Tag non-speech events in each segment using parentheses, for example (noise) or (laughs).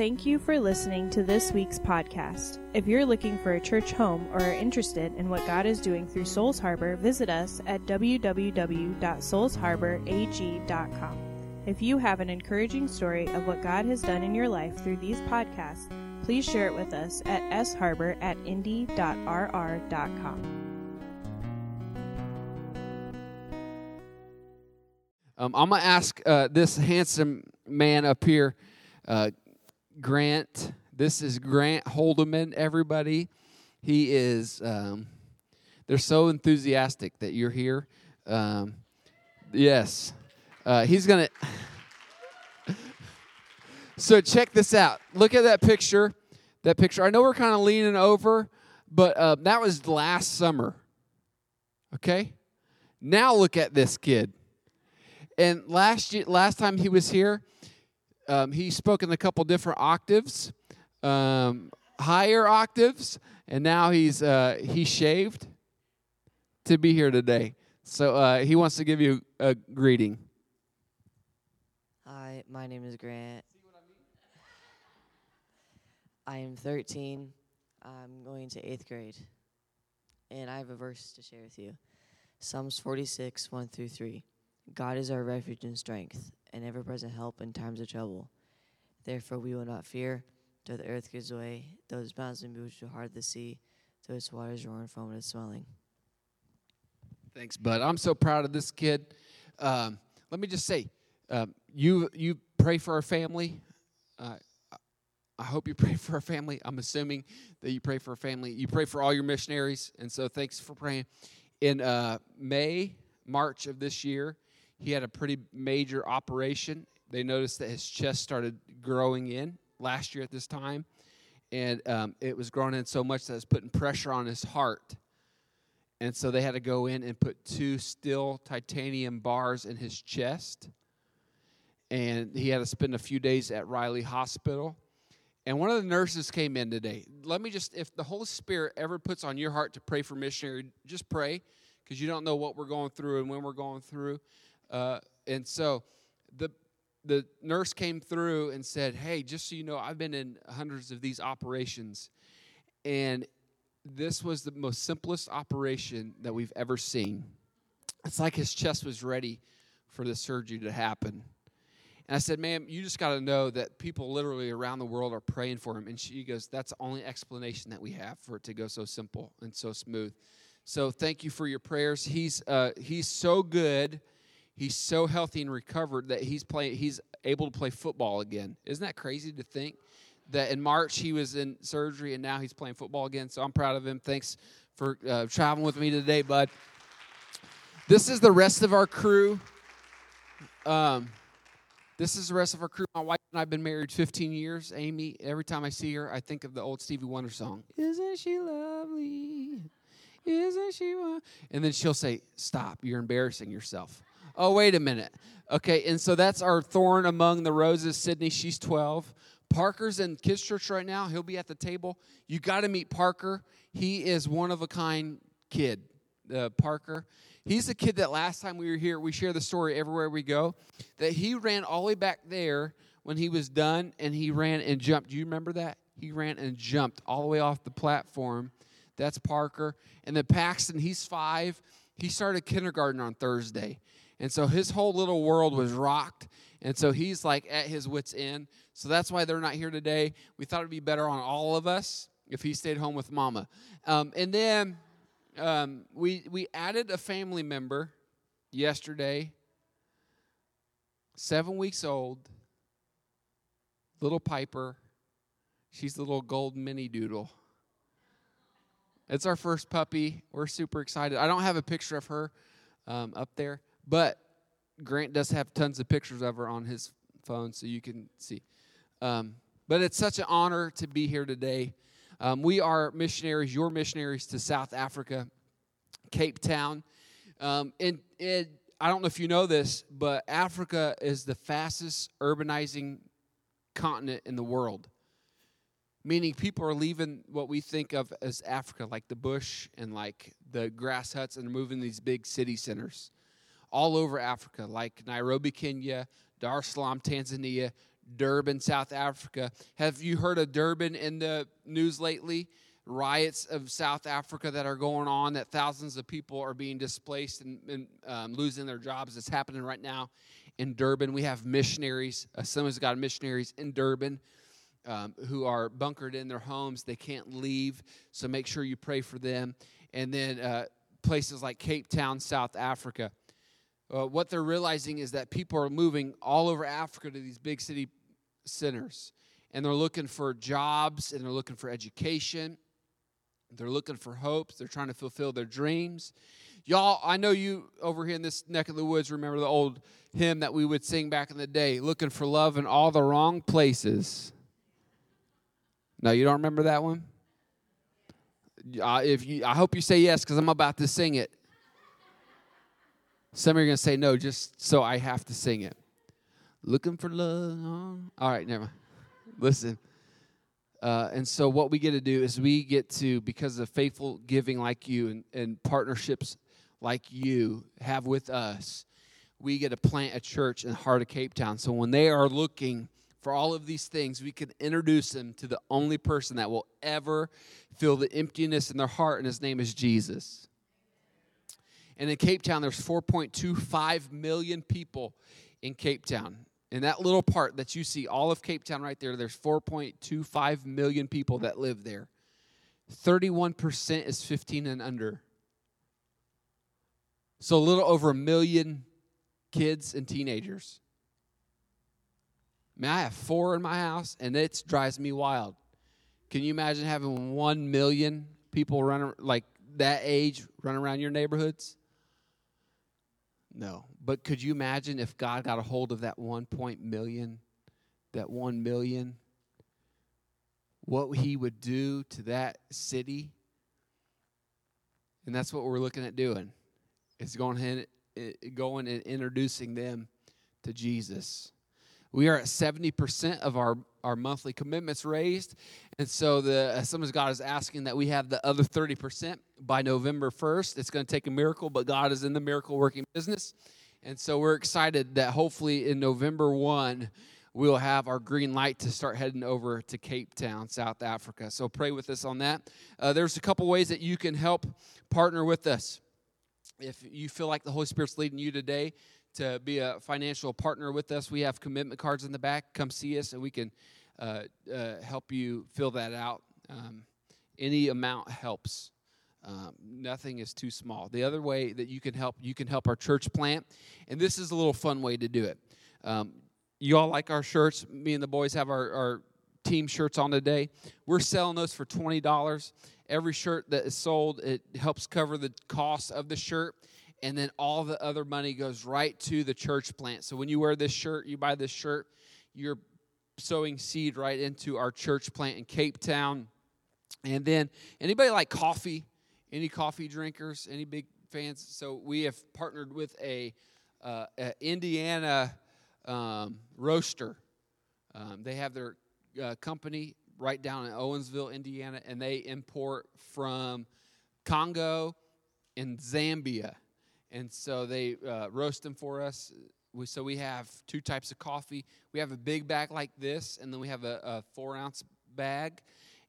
Thank you for listening to this week's podcast. If you're looking for a church home or are interested in what God is doing through Souls Harbor, visit us at www.soulsharborag.com. If you have an encouraging story of what God has done in your life through these podcasts, please share it with us at sharbor at indy.rr.com. Um, I'm going to ask uh, this handsome man up here, uh, Grant. This is Grant Holdeman, everybody. He is, um, they're so enthusiastic that you're here. Um, yes. Uh, he's going (laughs) to. so check this out. Look at that picture. That picture. I know we're kind of leaning over, but uh, that was last summer. Okay? Now look at this kid. And last year, last time he was here, um, he spoke in a couple different octaves, um, higher octaves, and now he's uh, he shaved to be here today. So uh, he wants to give you a greeting. Hi, my name is Grant. I am 13. I'm going to eighth grade. And I have a verse to share with you Psalms 46, 1 through 3. God is our refuge and strength, and ever present help in times of trouble. Therefore, we will not fear, though the earth gives way, though its mountains move to hard the sea, though its waters roar and foam and swelling. Thanks, bud. I'm so proud of this kid. Um, let me just say, um, you you pray for our family. Uh, I hope you (laughs) pray for our family. I'm assuming that you pray for our family. You pray for all your missionaries, and so thanks for praying. In uh, May, March of this year, he had a pretty major operation. They noticed that his chest started growing in last year at this time, and um, it was growing in so much that it was putting pressure on his heart. And so they had to go in and put two steel titanium bars in his chest. And he had to spend a few days at Riley Hospital. And one of the nurses came in today. Let me just, if the Holy Spirit ever puts on your heart to pray for missionary, just pray because you don't know what we're going through and when we're going through. Uh, and so the the nurse came through and said, "Hey, just so you know, I've been in hundreds of these operations, and this was the most simplest operation that we've ever seen. It's like his chest was ready for the surgery to happen." And I said, "Ma'am, you just got to know that people literally around the world are praying for him." And she goes, "That's the only explanation that we have for it to go so simple and so smooth." So thank you for your prayers. He's uh, he's so good he's so healthy and recovered that he's playing he's able to play football again. Isn't that crazy to think that in march he was in surgery and now he's playing football again? So i'm proud of him. Thanks for uh, traveling with me today bud. This is the rest of our crew. Um, this is the rest of our crew. My wife and i've been married 15 years. Amy every time i see her i think of the old stevie wonder song. Isn't she lovely? Isn't she and then she'll say stop. You're embarrassing yourself Oh, wait a minute. Okay, and so that's our thorn among the roses. Sydney, she's 12. Parker's in kids' church right now. He'll be at the table. You got to meet Parker. He is one of a kind kid. Uh, Parker. He's the kid that last time we were here, we share the story everywhere we go, that he ran all the way back there when he was done and he ran and jumped. Do you remember that? He ran and jumped all the way off the platform. That's Parker. And then Paxton, he's five. He started kindergarten on Thursday. And so his whole little world was rocked. And so he's like at his wits' end. So that's why they're not here today. We thought it'd be better on all of us if he stayed home with mama. Um, and then um, we, we added a family member yesterday, seven weeks old, little Piper. She's the little gold mini doodle. It's our first puppy. We're super excited. I don't have a picture of her um, up there, but Grant does have tons of pictures of her on his phone, so you can see. Um, but it's such an honor to be here today. Um, we are missionaries, your missionaries to South Africa, Cape Town. Um, and it, I don't know if you know this, but Africa is the fastest urbanizing continent in the world. Meaning people are leaving what we think of as Africa, like the bush and like the grass huts, and moving these big city centers all over Africa, like Nairobi, Kenya, Dar es Salaam, Tanzania, Durban, South Africa. Have you heard of Durban in the news lately? Riots of South Africa that are going on, that thousands of people are being displaced and, and um, losing their jobs. It's happening right now in Durban. We have missionaries, Assemblies of God missionaries in Durban um, who are bunkered in their homes. They can't leave, so make sure you pray for them. And then uh, places like Cape Town, South Africa. Uh, what they're realizing is that people are moving all over Africa to these big city centers, and they're looking for jobs and they're looking for education. They're looking for hopes. They're trying to fulfill their dreams. Y'all, I know you over here in this neck of the woods remember the old hymn that we would sing back in the day, looking for love in all the wrong places. No, you don't remember that one? Uh, if you, I hope you say yes because I'm about to sing it. Some are going to say no, just so I have to sing it. Looking for love. All right, never mind. (laughs) Listen. Uh, and so, what we get to do is we get to, because of faithful giving like you and, and partnerships like you have with us, we get to plant a church in the heart of Cape Town. So, when they are looking for all of these things, we can introduce them to the only person that will ever fill the emptiness in their heart, and his name is Jesus. And in Cape Town, there's 4.25 million people in Cape Town. In that little part that you see, all of Cape Town right there, there's 4.25 million people that live there. 31% is 15 and under. So a little over a million kids and teenagers. Man, I have four in my house, and it drives me wild. Can you imagine having one million people running like that age run around your neighborhoods? No. But could you imagine if God got a hold of that one point million, that one million, what he would do to that city? And that's what we're looking at doing. It's going eh, going and introducing them to Jesus. We are at 70% of our, our monthly commitments raised. And so the Assemblies God is asking that we have the other 30% by November 1st. It's going to take a miracle, but God is in the miracle working business. And so we're excited that hopefully in November 1, we'll have our green light to start heading over to Cape Town, South Africa. So pray with us on that. Uh, there's a couple ways that you can help partner with us. If you feel like the Holy Spirit's leading you today to be a financial partner with us, we have commitment cards in the back. Come see us, and we can uh, uh, help you fill that out. Um, any amount helps. Um, nothing is too small. The other way that you can help, you can help our church plant, and this is a little fun way to do it. Um, you all like our shirts? Me and the boys have our, our team shirts on today. We're selling those for twenty dollars. Every shirt that is sold, it helps cover the cost of the shirt and then all the other money goes right to the church plant. So when you wear this shirt, you buy this shirt, you're sowing seed right into our church plant in Cape Town. And then anybody like coffee? Any coffee drinkers? Any big fans? So we have partnered with a, uh, a Indiana um, roaster. Um, they have their uh, company right down in Owensville, Indiana, and they import from Congo and Zambia and so they uh, roast them for us. We, so we have two types of coffee. We have a big bag like this, and then we have a, a four ounce bag,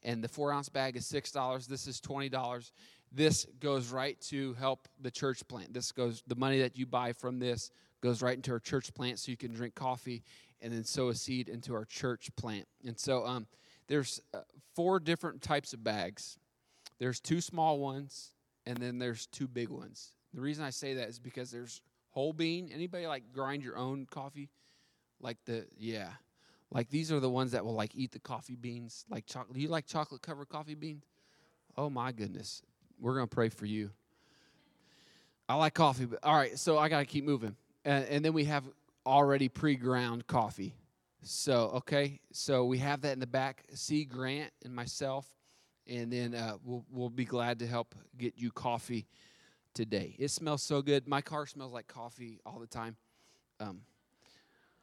and the four ounce bag is six dollars. This is twenty dollars. This goes right to help the church plant. This goes the money that you buy from this goes right into our church plant, so you can drink coffee and then sow a seed into our church plant. And so um, there's uh, four different types of bags. There's two small ones, and then there's two big ones. The reason I say that is because there's whole bean. Anybody like grind your own coffee? Like the yeah. Like these are the ones that will like eat the coffee beans. Like chocolate. Do you like chocolate covered coffee beans? Oh my goodness. We're gonna pray for you. I like coffee, but all right, so I gotta keep moving. And, and then we have already pre-ground coffee. So okay, so we have that in the back. See Grant and myself, and then uh, we'll we'll be glad to help get you coffee today. It smells so good. My car smells like coffee all the time. Um,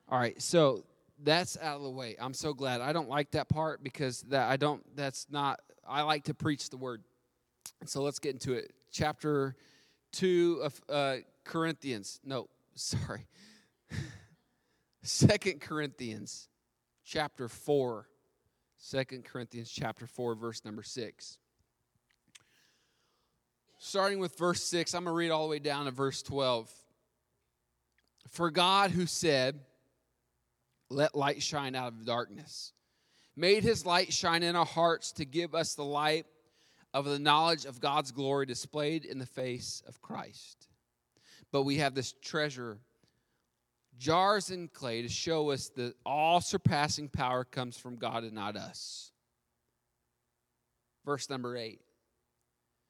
all right, so that's out of the way. I'm so glad. I don't like that part because that I don't. That's not. I like to preach the word. So let's get into it. Chapter two of uh, Corinthians. No, (laughs) sorry. Second Corinthians chapter 4. Second Corinthians chapter 4, verse number 6. Starting with verse 6, I'm going to read all the way down to verse 12. For God, who said, Let light shine out of darkness, made his light shine in our hearts to give us the light of the knowledge of God's glory displayed in the face of Christ. But we have this treasure, jars in clay, to show us that all surpassing power comes from God and not us. Verse number eight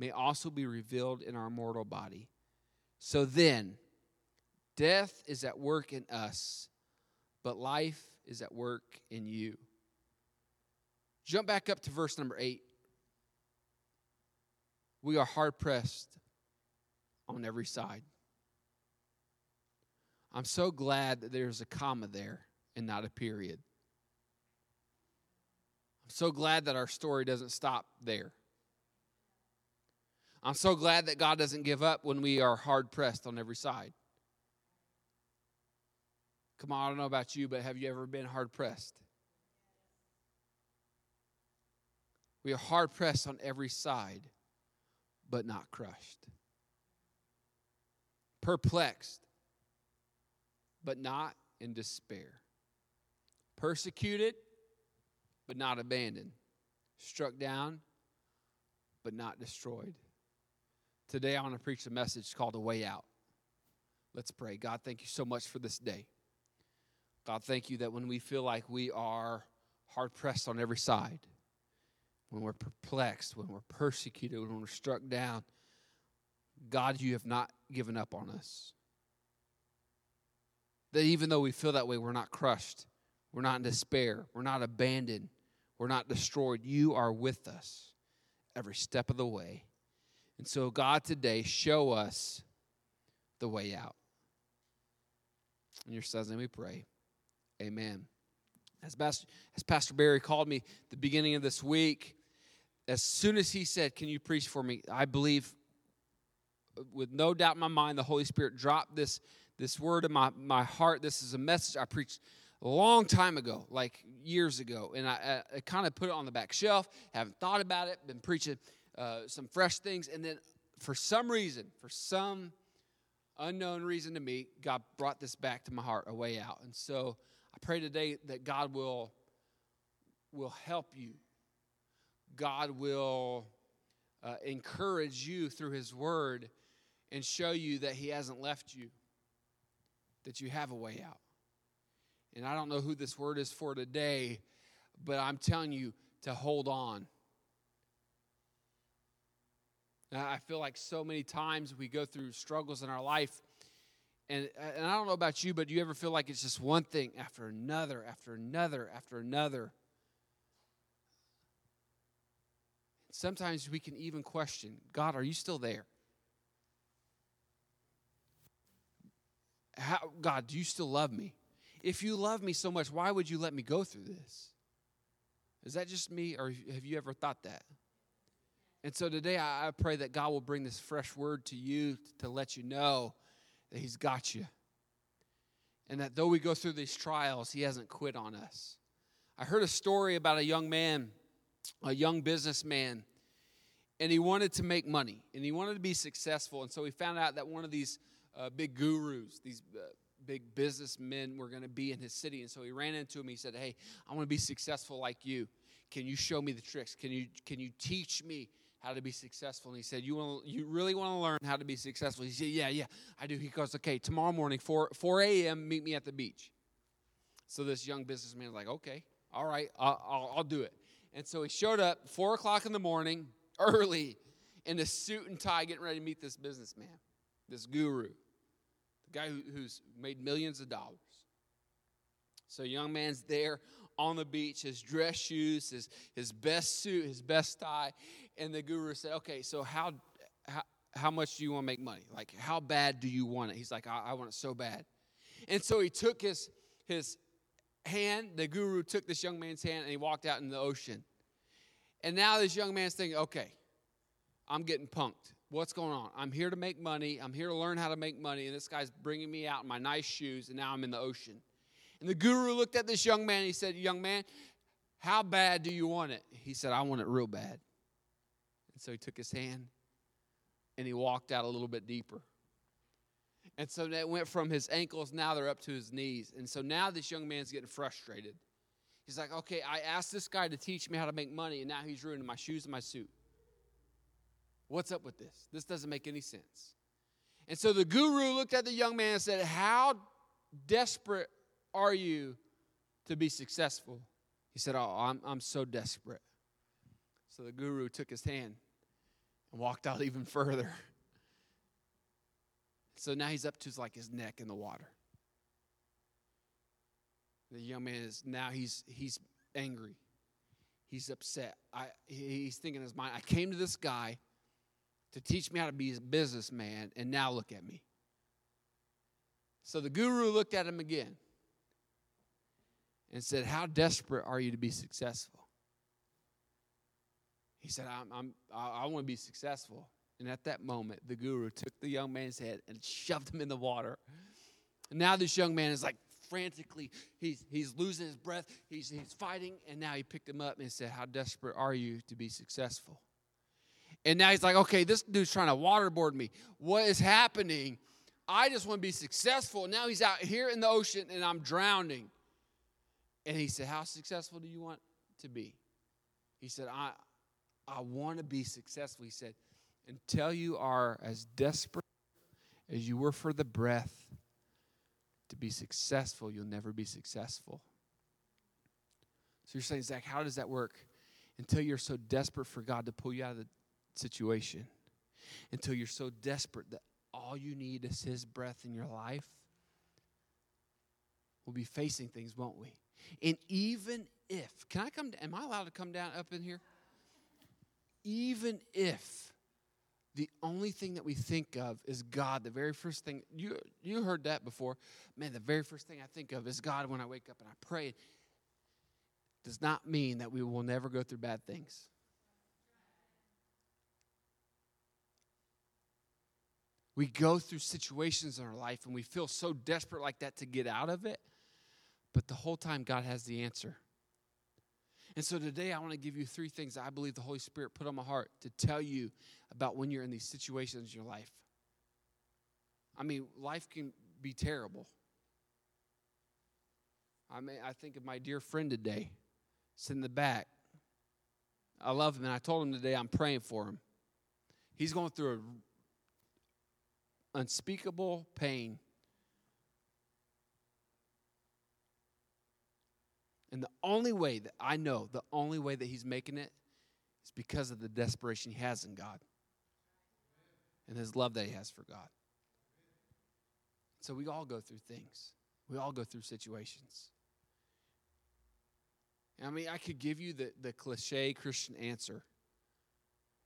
may also be revealed in our mortal body. So then, death is at work in us, but life is at work in you. Jump back up to verse number eight. We are hard pressed on every side. I'm so glad that there's a comma there and not a period. I'm so glad that our story doesn't stop there. I'm so glad that God doesn't give up when we are hard pressed on every side. Come on, I don't know about you, but have you ever been hard pressed? We are hard pressed on every side, but not crushed. Perplexed, but not in despair. Persecuted, but not abandoned. Struck down, but not destroyed. Today, I want to preach a message called A Way Out. Let's pray. God, thank you so much for this day. God, thank you that when we feel like we are hard pressed on every side, when we're perplexed, when we're persecuted, when we're struck down, God, you have not given up on us. That even though we feel that way, we're not crushed, we're not in despair, we're not abandoned, we're not destroyed. You are with us every step of the way. And so, God, today, show us the way out. In your son's name we pray. Amen. As Pastor, as Pastor Barry called me the beginning of this week, as soon as he said, Can you preach for me? I believe, uh, with no doubt in my mind, the Holy Spirit dropped this, this word in my, my heart. This is a message I preached a long time ago, like years ago. And I, uh, I, I kind of put it on the back shelf, haven't thought about it, been preaching uh, some fresh things. And then for some reason, for some unknown reason to me, God brought this back to my heart, a way out. And so I pray today that God will, will help you God will uh, encourage you through His Word and show you that He hasn't left you, that you have a way out. And I don't know who this word is for today, but I'm telling you to hold on. I feel like so many times we go through struggles in our life, and, and I don't know about you, but do you ever feel like it's just one thing after another, after another, after another? Sometimes we can even question God, are you still there? How, God, do you still love me? If you love me so much, why would you let me go through this? Is that just me, or have you ever thought that? And so today I, I pray that God will bring this fresh word to you to let you know that He's got you. And that though we go through these trials, He hasn't quit on us. I heard a story about a young man a young businessman, and he wanted to make money and he wanted to be successful. And so he found out that one of these uh, big gurus, these uh, big businessmen, were going to be in his city. And so he ran into him. He said, "Hey, I want to be successful like you. Can you show me the tricks? Can you can you teach me?" How to be successful, and he said, "You want, you really want to learn how to be successful?" He said, "Yeah, yeah, I do." He goes, "Okay, tomorrow morning, 4 4 a.m. Meet me at the beach." So this young businessman is like, "Okay, all right, I'll, I'll, I'll do it." And so he showed up four o'clock in the morning, (laughs) early, in a suit and tie, getting ready to meet this businessman, this guru, the guy who, who's made millions of dollars. So young man's there on the beach, his dress shoes, his, his best suit, his best tie. And the guru said, Okay, so how, how, how much do you want to make money? Like, how bad do you want it? He's like, I, I want it so bad. And so he took his, his hand, the guru took this young man's hand, and he walked out in the ocean. And now this young man's thinking, okay, I'm getting punked. What's going on? I'm here to make money. I'm here to learn how to make money. And this guy's bringing me out in my nice shoes, and now I'm in the ocean. And the guru looked at this young man. He said, Young man, how bad do you want it? He said, I want it real bad. And so he took his hand and he walked out a little bit deeper. And so that went from his ankles, now they're up to his knees. And so now this young man's getting frustrated. He's like, okay, I asked this guy to teach me how to make money, and now he's ruining my shoes and my suit. What's up with this? This doesn't make any sense. And so the guru looked at the young man and said, How desperate are you to be successful? He said, Oh, I'm, I'm so desperate. So the guru took his hand and walked out (laughs) even further. So now he's up to his, like his neck in the water. The young man is now he's he's angry. He's upset. I, he's thinking in his mind, I came to this guy to teach me how to be a businessman, and now look at me. So the guru looked at him again and said, How desperate are you to be successful? He said, I'm, I'm, I, I want to be successful. And at that moment, the guru took the young man's head and shoved him in the water. And now this young man is like frantically, he's, he's losing his breath, he's, he's fighting, and now he picked him up and said, How desperate are you to be successful? And now he's like, Okay, this dude's trying to waterboard me. What is happening? I just want to be successful. Now he's out here in the ocean and I'm drowning. And he said, How successful do you want to be? He said, I, I want to be successful. He said, Until you are as desperate as you were for the breath to be successful, you'll never be successful. So you're saying, Zach, how does that work? Until you're so desperate for God to pull you out of the situation, until you're so desperate that all you need is His breath in your life, we'll be facing things, won't we? And even if, can I come, am I allowed to come down up in here? Even if the only thing that we think of is God, the very first thing, you, you heard that before. Man, the very first thing I think of is God when I wake up and I pray. Does not mean that we will never go through bad things. We go through situations in our life and we feel so desperate like that to get out of it, but the whole time God has the answer. And so today I want to give you three things I believe the Holy Spirit put on my heart to tell you about when you're in these situations in your life. I mean, life can be terrible. I mean, I think of my dear friend today, sitting in the back. I love him, and I told him today I'm praying for him. He's going through a unspeakable pain. And the only way that I know, the only way that he's making it is because of the desperation he has in God and his love that he has for God. So we all go through things, we all go through situations. I mean, I could give you the, the cliche Christian answer.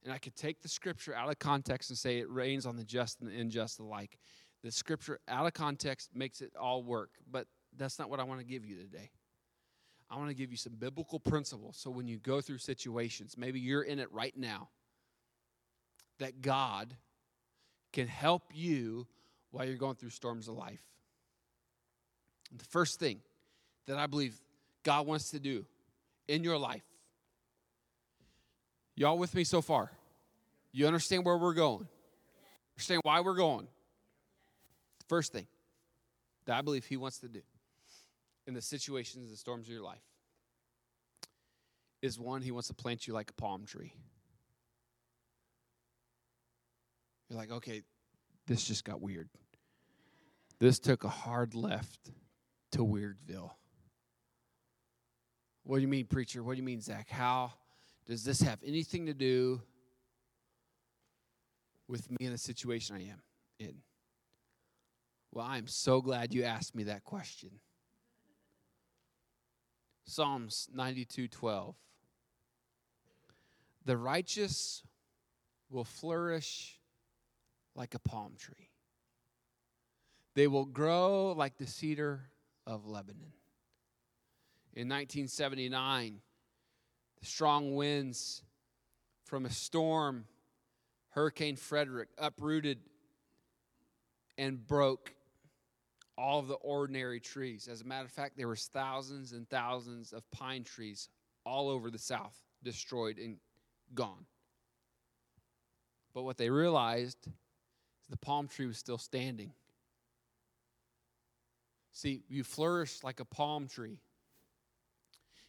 And I could take the scripture out of context and say it rains on the just and the unjust alike. The scripture out of context makes it all work, but that's not what I want to give you today. I want to give you some biblical principles so when you go through situations, maybe you're in it right now, that God can help you while you're going through storms of life. The first thing that I believe God wants to do in your life Y'all with me so far? You understand where we're going? Understand why we're going? First thing that I believe He wants to do in the situations and storms of your life is one, He wants to plant you like a palm tree. You're like, okay, this just got weird. This took a hard left to Weirdville. What do you mean, preacher? What do you mean, Zach? How? Does this have anything to do with me in the situation I am in? Well, I'm so glad you asked me that question. Psalms 92:12. The righteous will flourish like a palm tree. They will grow like the cedar of Lebanon. In 1979, the strong winds from a storm, Hurricane Frederic, uprooted and broke all of the ordinary trees. As a matter of fact, there was thousands and thousands of pine trees all over the South destroyed and gone. But what they realized is the palm tree was still standing. See, you flourish like a palm tree.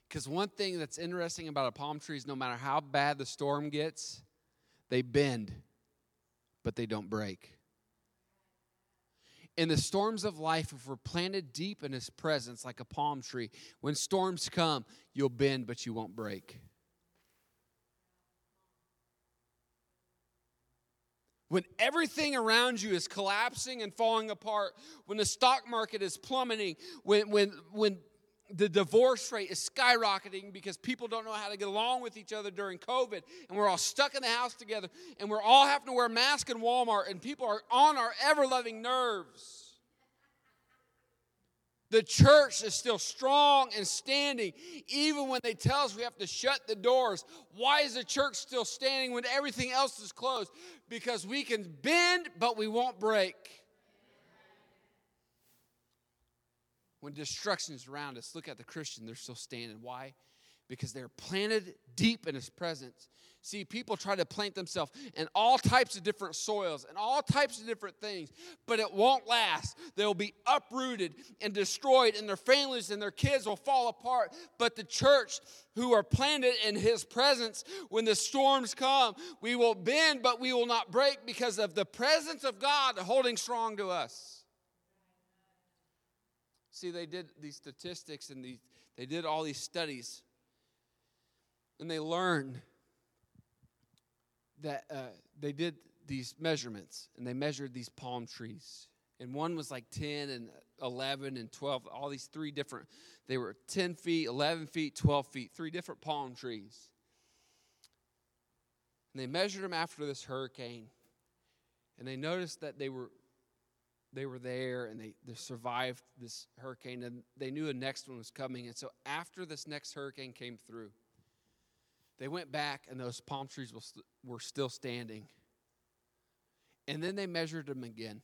Because one thing that's interesting about a palm tree is no matter how bad the storm gets, they bend, but they don't break. In the storms of life, if we're planted deep in His presence like a palm tree, when storms come, you'll bend, but you won't break. When everything around you is collapsing and falling apart, when the stock market is plummeting, when, when, when the divorce rate is skyrocketing because people don't know how to get along with each other during COVID, and we're all stuck in the house together, and we're all having to wear masks in Walmart, and people are on our ever loving nerves. The church is still strong and standing, even when they tell us we have to shut the doors. Why is the church still standing when everything else is closed? Because we can bend, but we won't break. When destruction is around us, look at the Christian, they're still standing. Why? Because they're planted deep in His presence. See, people try to plant themselves in all types of different soils and all types of different things, but it won't last. They'll be uprooted and destroyed, and their families and their kids will fall apart. But the church, who are planted in His presence, when the storms come, we will bend, but we will not break because of the presence of God holding strong to us. See, they did these statistics and these, they did all these studies, and they learned that uh, they did these measurements and they measured these palm trees. And one was like 10 and 11 and 12, all these three different, they were 10 feet, 11 feet, 12 feet, three different palm trees. And they measured them after this hurricane. And they noticed that they were they were there and they, they survived this hurricane and they knew the next one was coming. And so after this next hurricane came through, they went back and those palm trees were still standing. And then they measured them again.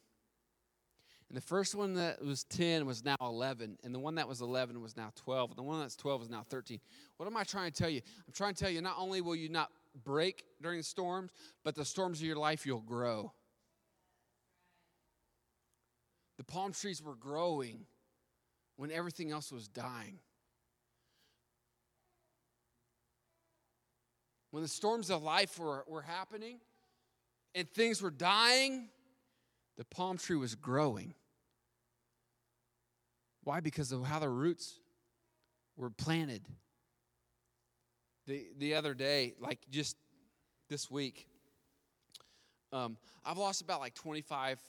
And the first one that was 10 was now 11. And the one that was 11 was now 12. And the one that's 12 is now 13. What am I trying to tell you? I'm trying to tell you not only will you not break during the storms, but the storms of your life you'll grow. The palm trees were growing when everything else was dying. When the storms of life were, were happening and things were dying, the palm tree was growing. Why? Because of how the roots were planted. The, the other day, like just this week, um, I've lost about like 25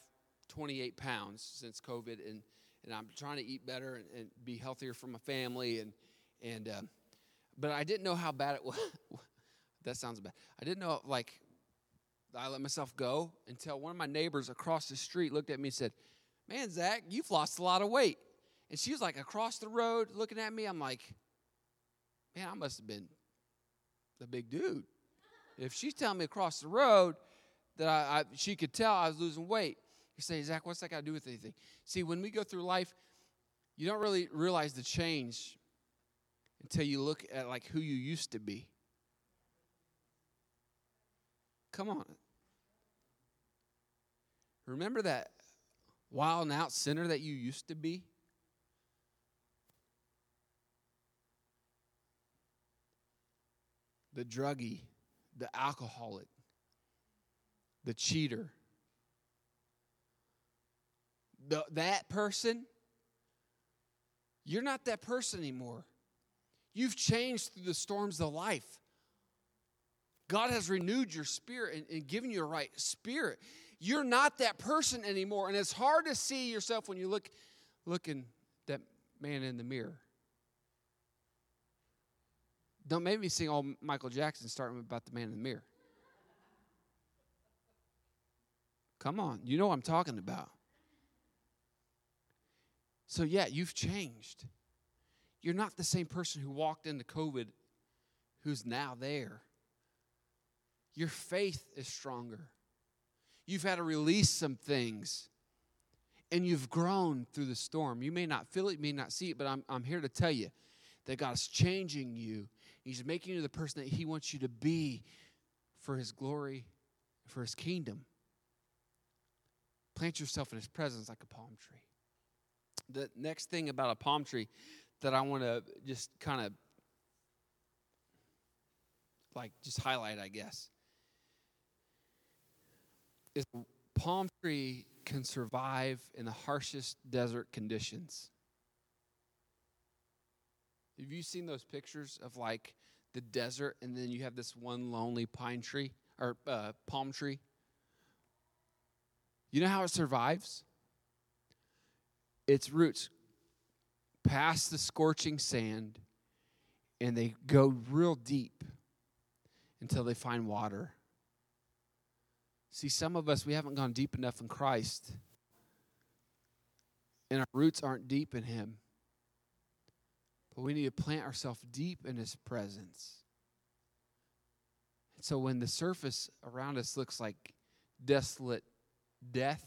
28 pounds since COVID, and, and I'm trying to eat better and, and be healthier for my family. And, and uh, but I didn't know how bad it (laughs) was. that sounds bad. I didn't know, like, I let myself go until one of my neighbors across the street looked at me and said, Man, Zach, you've lost a lot of weight. And she was like across the road looking at me. I'm like, Man, I must have been the big dude. If she's telling me across the road that I, I, she could tell I was losing weight. You say, Zach, what's that got to do with anything? See, when we go through life, you don't really realize the change until you look at like who you used to be. Come on. Remember that wild and out sinner that you used to be? The druggie, the alcoholic, the cheater the, that person, you're not that person anymore. You've changed through the storms of life. God has renewed your spirit and, and given you a right spirit. You're not that person anymore. And it's hard to see yourself when you look looking that man in the mirror. Don't make me sing all Michael Jackson starting about the man in the mirror. Come on, you know what I'm talking about. So, yeah, you've changed. You're not the same person who walked into COVID who's now there. Your faith is stronger. You've had to release some things and you've grown through the storm. You may not feel it, you may not see it, but I'm, I'm here to tell you that God's changing you. He's making you the person that He wants you to be for His glory, for His kingdom. Plant yourself in His presence like a palm tree. The next thing about a palm tree that I want to just kind of like just highlight, I guess, is palm tree can survive in the harshest desert conditions. Have you seen those pictures of like the desert and then you have this one lonely pine tree or uh, palm tree? You know how it survives? Its roots pass the scorching sand and they go real deep until they find water. See, some of us, we haven't gone deep enough in Christ, and our roots aren't deep in Him. But we need to plant ourselves deep in His presence. And so when the surface around us looks like desolate death,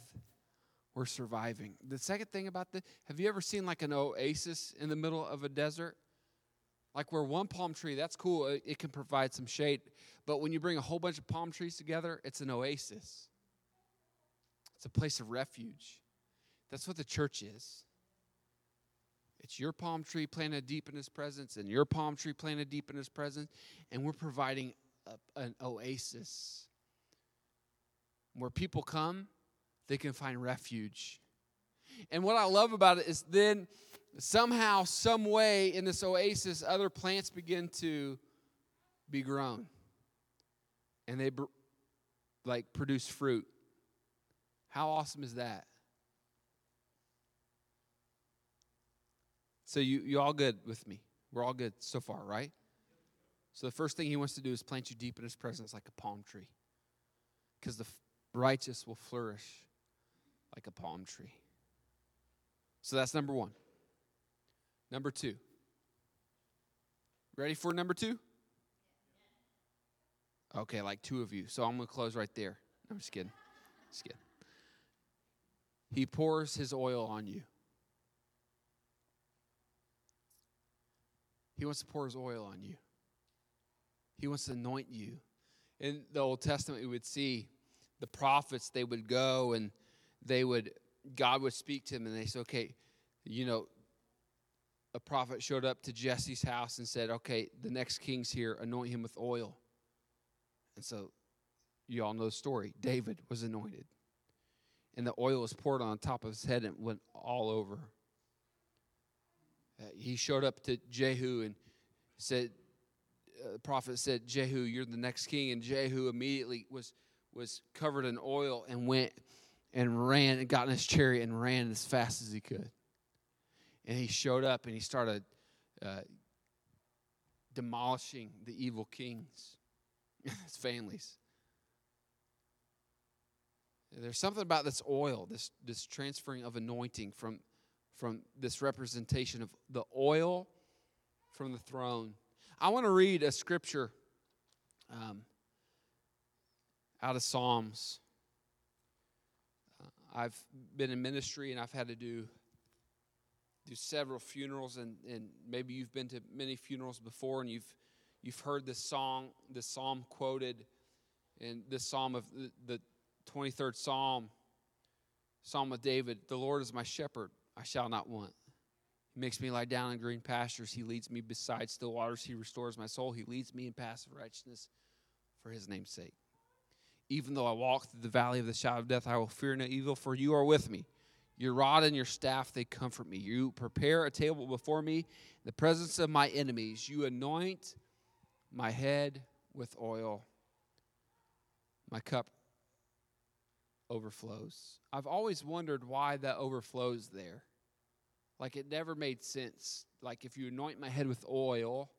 we're surviving. The second thing about the have you ever seen like an oasis in the middle of a desert? Like where one palm tree, that's cool, it, it can provide some shade. But when you bring a whole bunch of palm trees together, it's an oasis. It's a place of refuge. That's what the church is. It's your palm tree planted deep in His presence, and your palm tree planted deep in His presence, and we're providing a, an oasis where people come, they can find refuge. And what I love about it is then somehow, some way in this oasis, other plants begin to be grown, and they like produce fruit. How awesome is that? So you you all good with me? We're all good so far, right? So the first thing he wants to do is plant you deep in his presence like a palm tree. Because the righteous will flourish like a palm tree. So that's number 1. Number 2. Ready for number 2? Okay, like two of you. So I'm going to close right there. I'm just kidding. Just kidding. He pours his oil on you. He wants to pour his oil on you. He wants to anoint you. In the Old Testament, we would see the prophets, they would go and they would, God would speak to them and they say, okay, you know, a prophet showed up to Jesse's house and said, okay, the next king's here, anoint him with oil. And so you all know the story. David was anointed. And the oil was poured on top of his head and went all over. Uh, he showed up to Jehu and said, uh, the prophet said, Jehu, you're the next king. And Jehu immediately was, was covered in oil and went and ran and got in his chariot and ran as fast as he could. And he showed up and he started uh, demolishing the evil kings, (laughs) his families. There's something about this oil, this, this transferring of anointing from, from this representation of the oil from the throne I want to read a scripture um, out of Psalms. I've been in ministry and I've had to do do several funerals, and, and maybe you've been to many funerals before, and you've you've heard this song, this psalm quoted, in this psalm of the, the 23rd psalm, Psalm of David. The Lord is my shepherd; I shall not want. He makes me lie down in green pastures. He leads me beside still waters. He restores my soul. He leads me in paths of righteousness for his name's sake. Even though I walk through the valley of the shadow of death, I will fear no evil, for you are with me. Your rod and your staff, they comfort me. You prepare a table before me in the presence of my enemies. You anoint my head with oil. My cup overflows. I've always wondered why that overflows there. Like it never made sense. Like if you anoint my head with oil,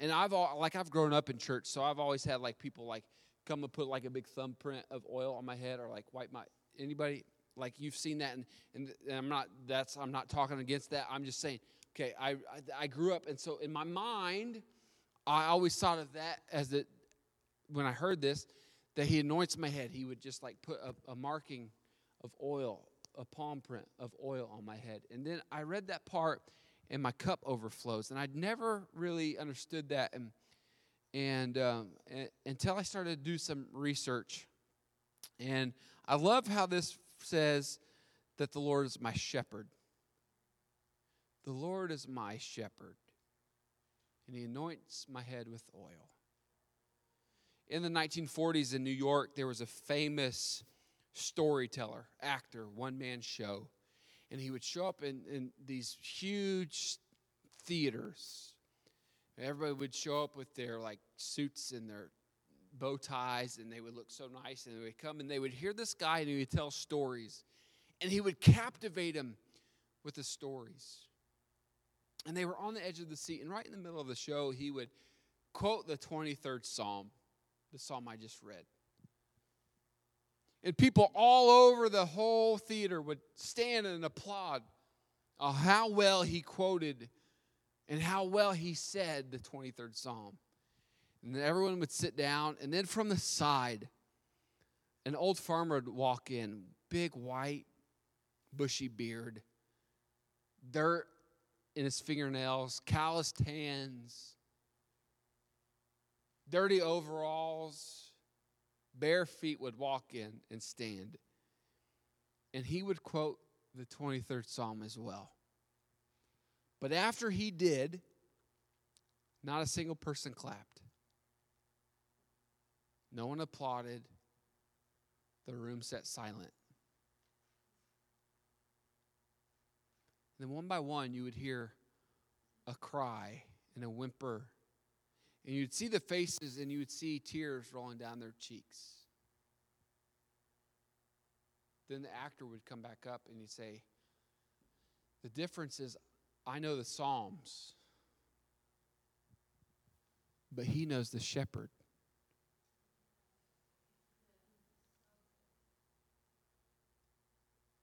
And I've all, like I've grown up in church, so I've always had like people like come and put like a big thumbprint of oil on my head or like wipe my anybody like you've seen that and, and I'm not that's I'm not talking against that. I'm just saying, okay, I I, I grew up and so in my mind I always thought of that as that when I heard this, that he anoints my head, he would just like put a, a marking of oil, a palm print of oil on my head. And then I read that part and my cup overflows. And I'd never really understood that and, and, um, until I started to do some research. And I love how this says that the Lord is my shepherd. The Lord is my shepherd, and he anoints my head with oil. In the 1940s in New York, there was a famous storyteller, actor, one man show and he would show up in, in these huge theaters. Everybody would show up with their like suits and their bow ties, and they would look so nice. And they would come and they would hear this guy, and he would tell stories, and he would captivate them with the stories. And they were on the edge of the seat, and right in the middle of the show, he would quote the 23rd Psalm, the psalm I just read. And people all over the whole theater would stand and applaud uh, how well he quoted and how well he said the 23rd Psalm. And then everyone would sit down, and then from the side, an old farmer would walk in, big white, bushy beard, dirt in his fingernails, calloused hands, dirty overalls bare feet would walk in and stand. And he would quote the 23rd Psalm as well. But after he did, not a single person clapped. No one applauded. The room sat silent. And then one by one, you would hear a cry and a whimper and you'd see the faces and you would see tears rolling down their cheeks. Then the actor would come back up and he'd say, The difference is I know the Psalms, but he knows the shepherd.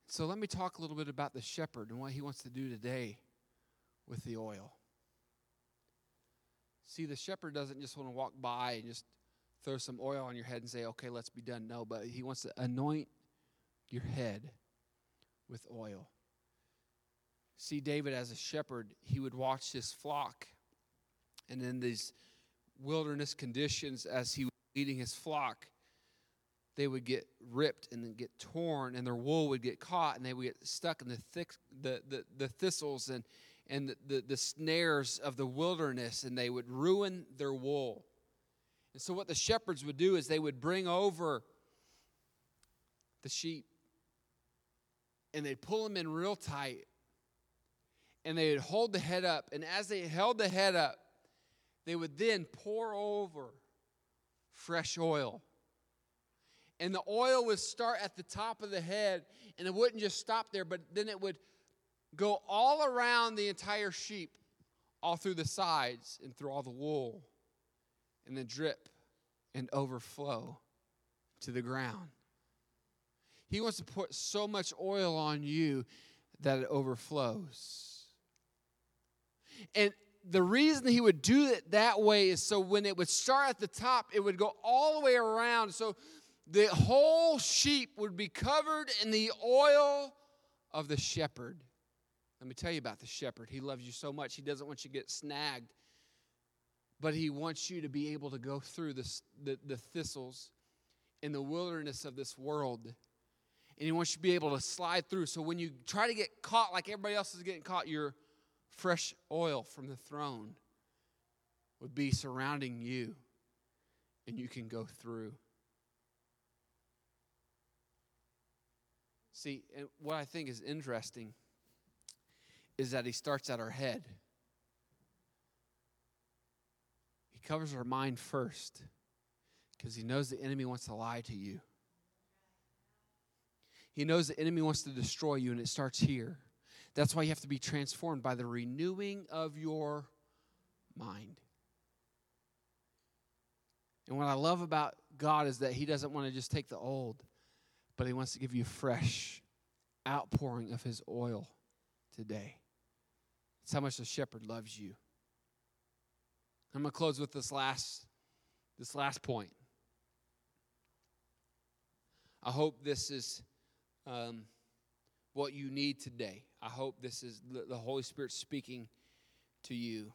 So let me talk a little bit about the shepherd and what he wants to do today with the oil. See, the shepherd doesn't just want to walk by and just throw some oil on your head and say, okay, let's be done. No, but he wants to anoint your head with oil. See, David, as a shepherd, he would watch his flock. And in these wilderness conditions, as he was leading his flock, they would get ripped and then get torn, and their wool would get caught, and they would get stuck in the thick, the, the, the thistles and and the, the, the, snares of the wilderness and they would ruin their wool. And so, what the shepherds would do is they would bring over the sheep and they'd pull them in real tight and they would hold the head up. And as they held the head up, they would then pour over fresh oil. And the oil would start at the top of the head and it wouldn't just stop there, but then it would go all around the entire sheep, all through the sides and through all the wool, and then drip and overflow to the ground. He wants to put so much oil on you that it overflows. And the reason he would do it that way is so when it would start at the top, it would go all the way around. So the whole sheep would be covered in the oil of the shepherd. Let me tell you about the shepherd. He loves you so much, he doesn't want you to get snagged, but he wants you to be able to go through this, the, the thistles in the wilderness of this world. And he wants you to be able to slide through. So when you try to get caught like everybody else is getting caught, your fresh oil from the throne would be surrounding you and you can go through. See, and what I think is interesting is that he starts at our head. He covers our mind first because he knows the enemy wants to lie to you. He knows the enemy wants to destroy you, and it starts here. That's why you have to be transformed by the renewing of your mind. And what I love about God is that He doesn't want to just take the old, but He wants to give you fresh outpouring of His oil today. It's how much the shepherd loves you. I'm going to close with this last this last point. I hope this is um, what you need today. I hope this is the Holy Spirit speaking to you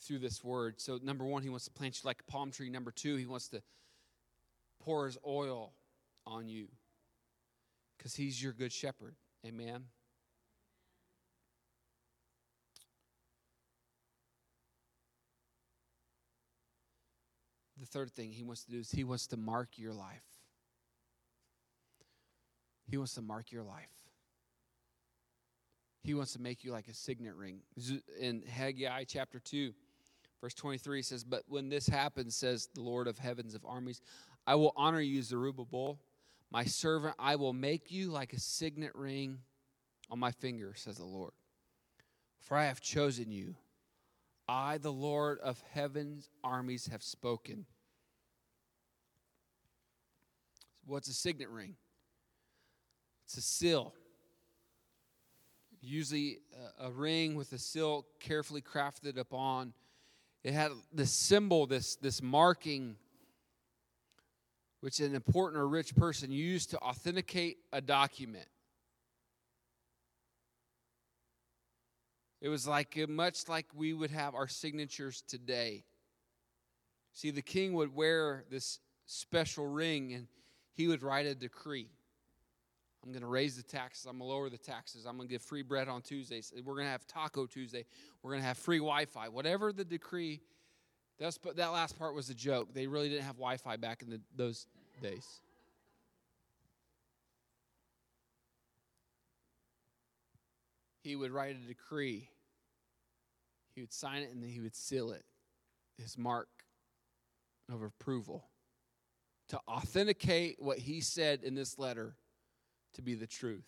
through this word. So, number one, He wants to plant you like a palm tree. Number two, He wants to pour His oil on you because He's your good shepherd. Amen. The third thing he wants to do is he wants to mark your life. He wants to mark your life. He wants to make you like a signet ring. In Haggai chapter 2, verse 23 says, But when this happens, says the Lord of heavens of armies, I will honor you, Zerubbabel, my servant. I will make you like a signet ring on my finger, says the Lord. For I have chosen you. I, the Lord of heaven's armies, have spoken. What's a signet ring? It's a seal. Usually a, a ring with a seal carefully crafted upon. It had this symbol, this, this marking, which an important or rich person used to authenticate a document. It was like uh, much like we would have our signatures today. See, the king would wear this special ring and he would write a decree. I'm going to raise the taxes. I'm going to lower the taxes. I'm going to give free bread on Tuesdays. We're going to have Taco Tuesday. We're going to have free Wi Fi. Whatever the decree, that's, that last part was a joke. They really didn't have Wi Fi back in the, those days. He would write a decree, he would sign it, and then he would seal it, his mark of approval to authenticate what he said in this letter to be the truth.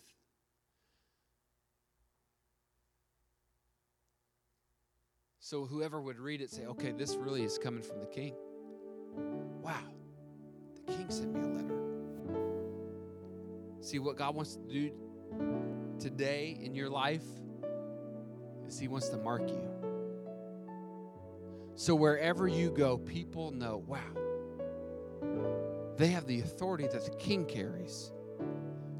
So whoever would read it say, okay, this really is coming from the king. Wow, the king sent me a letter. See what God wants to do today in your life is he wants to mark you. So wherever you go, people know, wow, they have the authority that the king carries.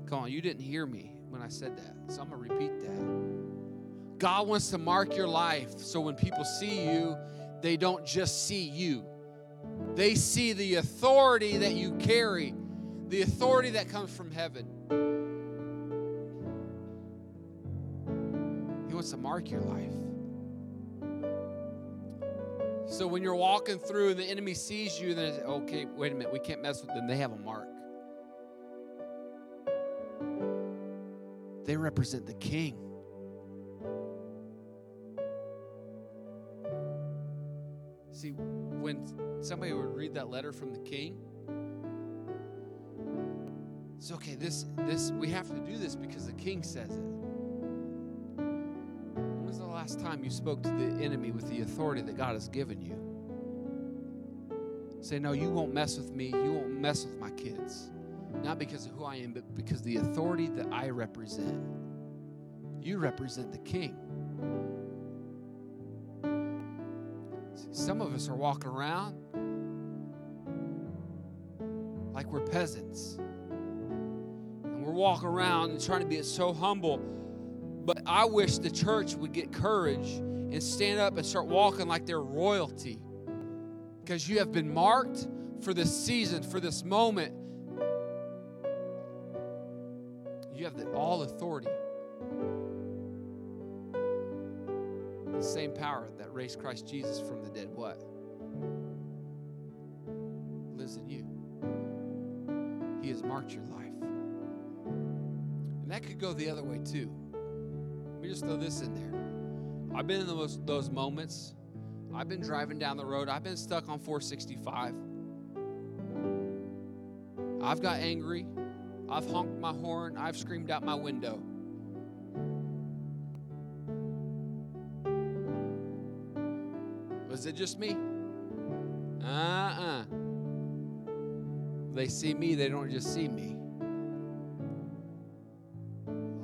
Come on, you didn't hear me when I said that, so I'm going to repeat that. God wants to mark your life so when people see you, they don't just see you. They see the authority that you carry, the authority that comes from heaven. He wants to mark your life. So when you're walking through and the enemy sees you, then okay, wait a minute, we can't mess with them. They have a mark. They represent the king. See, when somebody would read that letter from the king, it's okay, this this we have to do this because the king says it When was the last time you spoke to the enemy with the authority that God has given you? Say, no, you won't mess with me. You won't mess with my kids. Not because of who I am, but because the authority that I represent. You represent the king. See, some of us are walking around like we're peasants. And we're walking around and trying to be so humble but I wish the church would get courage and stand up and start walking like they're royalty. Because you have been marked for this season, for this moment. Have the all authority. The same power that raised Christ Jesus from the dead, what? Lives in you. He has marked your life. And that could go the other way too. Let me just throw this in there. I've been in those, those moments. I've been driving down the road. I've been stuck on 465. I've got angry. I've honked my horn. I've screamed out my window. Was it just me? Uh, Uh-uh. They see me, they don't just see me.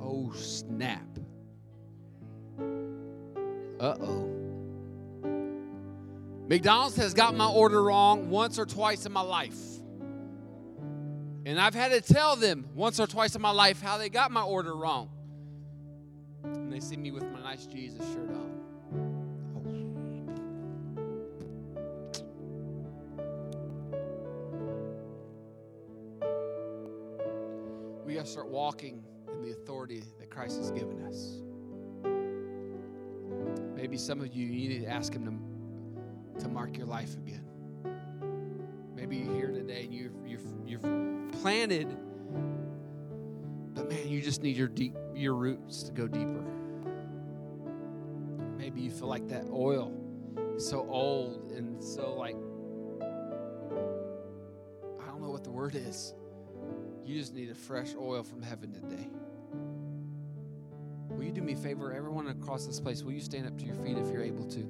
Oh, snap. Uh-oh. McDonald's has got my order wrong once or twice in my life. And I've had to tell them once or twice in my life how they got my order wrong. And they see me with my nice Jesus shirt on. We got to start walking in the authority that Christ has given us. Maybe some of you, you need to ask Him to, to mark your life again. Maybe you're here today and you've, you've, you've planted, but man, you just need your deep your roots to go deeper. Maybe you feel like that oil is so old and so like I don't know what the word is. You just need a fresh oil from heaven today. Will you do me a favor? Everyone across this place, will you stand up to your feet if you're able to?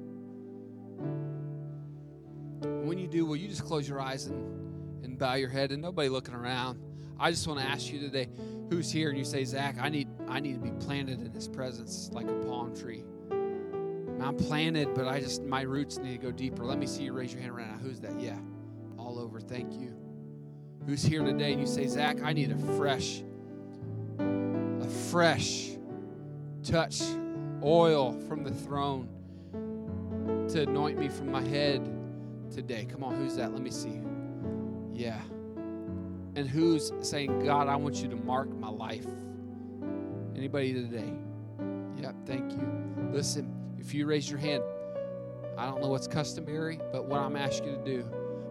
When you do, will you just close your eyes and, and bow your head and nobody looking around? I just want to ask you today, who's here and you say, Zach, I need I need to be planted in his presence like a palm tree. I'm planted, but I just my roots need to go deeper. Let me see you raise your hand right now. Who's that? Yeah. All over. Thank you. Who's here today and you say, Zach, I need a fresh, a fresh touch, oil from the throne to anoint me from my head today. Come on, who's that? Let me see. Yeah. And who's saying, God, I want you to mark my life? Anybody today? Yep, thank you. Listen, if you raise your hand, I don't know what's customary, but what I'm asking you to do,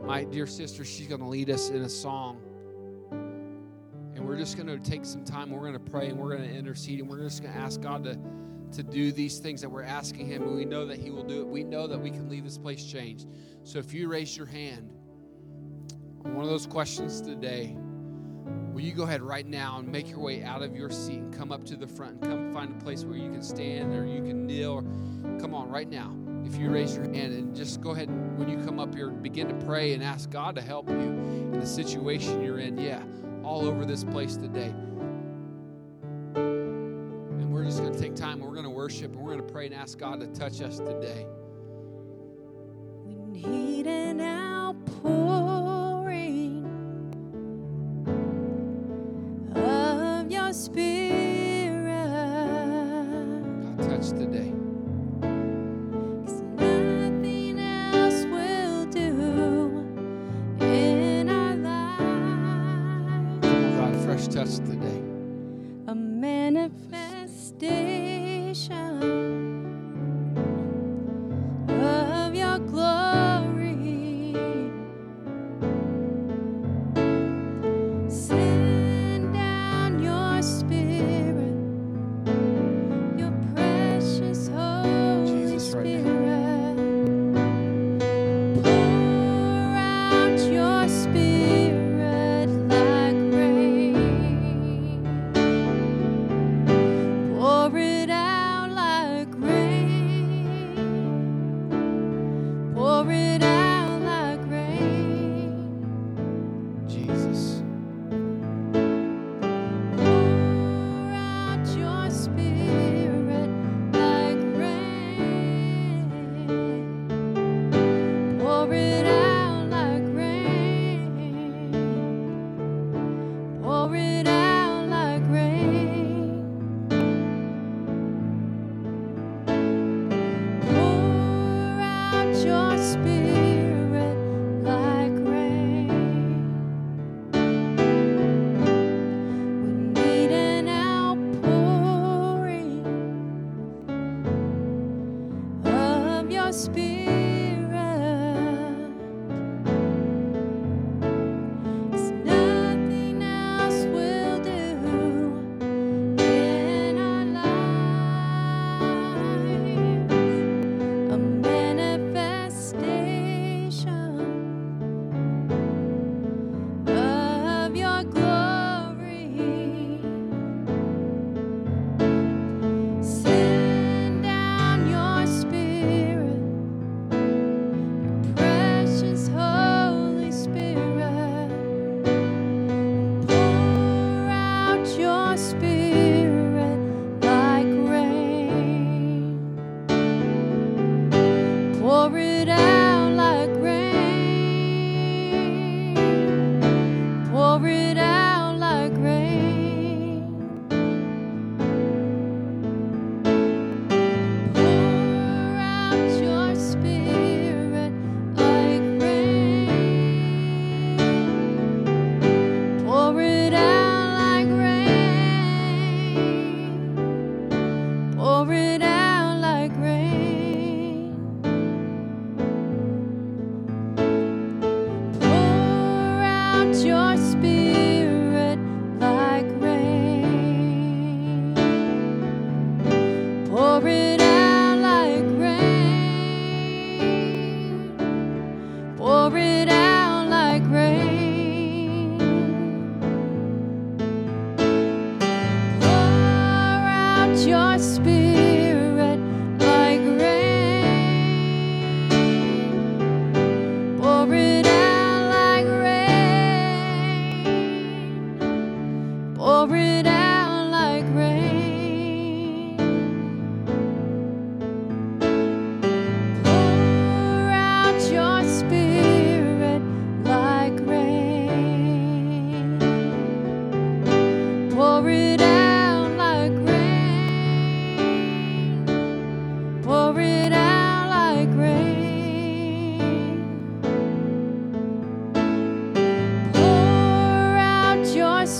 my dear sister, she's going to lead us in a song. And we're just going to take some time. We're going to pray and we're going to intercede and we're just going to ask God to, to do these things that we're asking Him. And we know that He will do it. We know that we can leave this place changed. So if you raise your hand, one of those questions today, will you go ahead right now and make your way out of your seat and come up to the front and come find a place where you can stand or you can kneel? Or, come on, right now. If you raise your hand and just go ahead and when you come up here, begin to pray and ask God to help you in the situation you're in. Yeah, all over this place today. And we're just going to take time. We're going to worship and we're going to pray and ask God to touch us today. We need an outpouring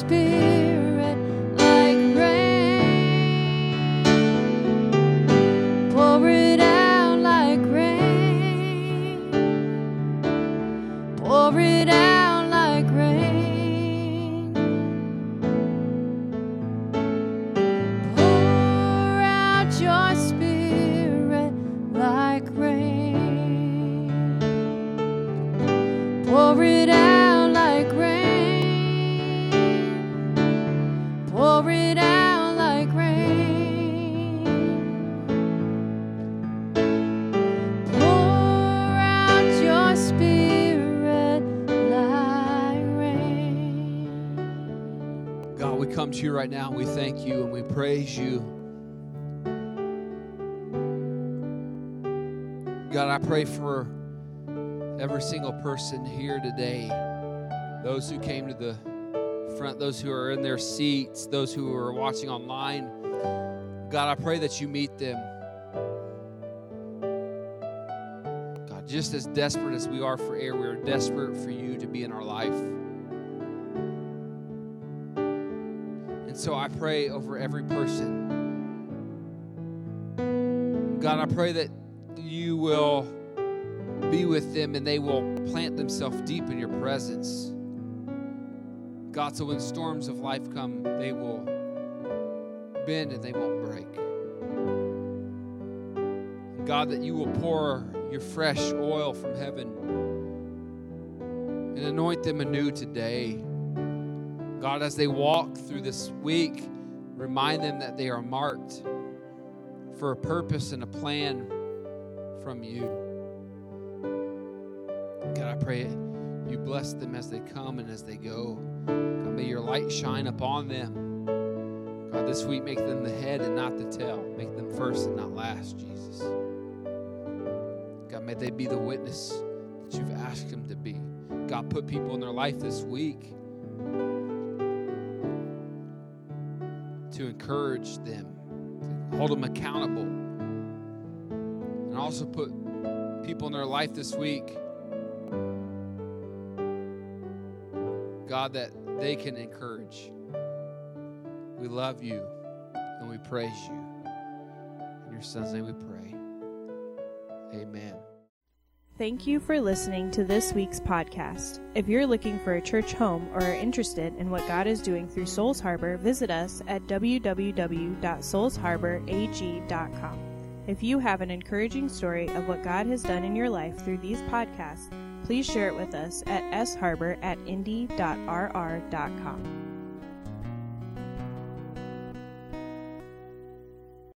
be. You right now we thank you and we praise you. God, I pray for every single person here today, those who came to the front, those who are in their seats, those who are watching online. God, I pray that you meet them. God, just as desperate as we are for air, we are desperate for you to be in our life. And so I pray over every person. God, I pray that you will be with them and they will plant themselves deep in your presence. God, so when storms of life come, they will bend and they won't break. God, that you will pour your fresh oil from heaven and anoint them anew today. God, as they walk through this week, remind them that they are marked for a purpose and a plan from you. God, I pray you bless them as they come and as they go. God, may your light shine upon them. God, this week make them the head and not the tail. Make them first and not last, Jesus. God, may they be the witness that you've asked them to be. God, put people in their life this week to encourage them, to hold them accountable, and also put people in their life this week, God, that they can encourage. We love you and we praise you. In your son's name we pray. Thank you for listening to this week's podcast. If you're looking for a church home or are interested in what God is doing through Souls Harbor, visit us at www.soulsharborag.com. If you have an encouraging story of what God has done in your life through these podcasts, please share it with us at sharbor at indy.rr.com.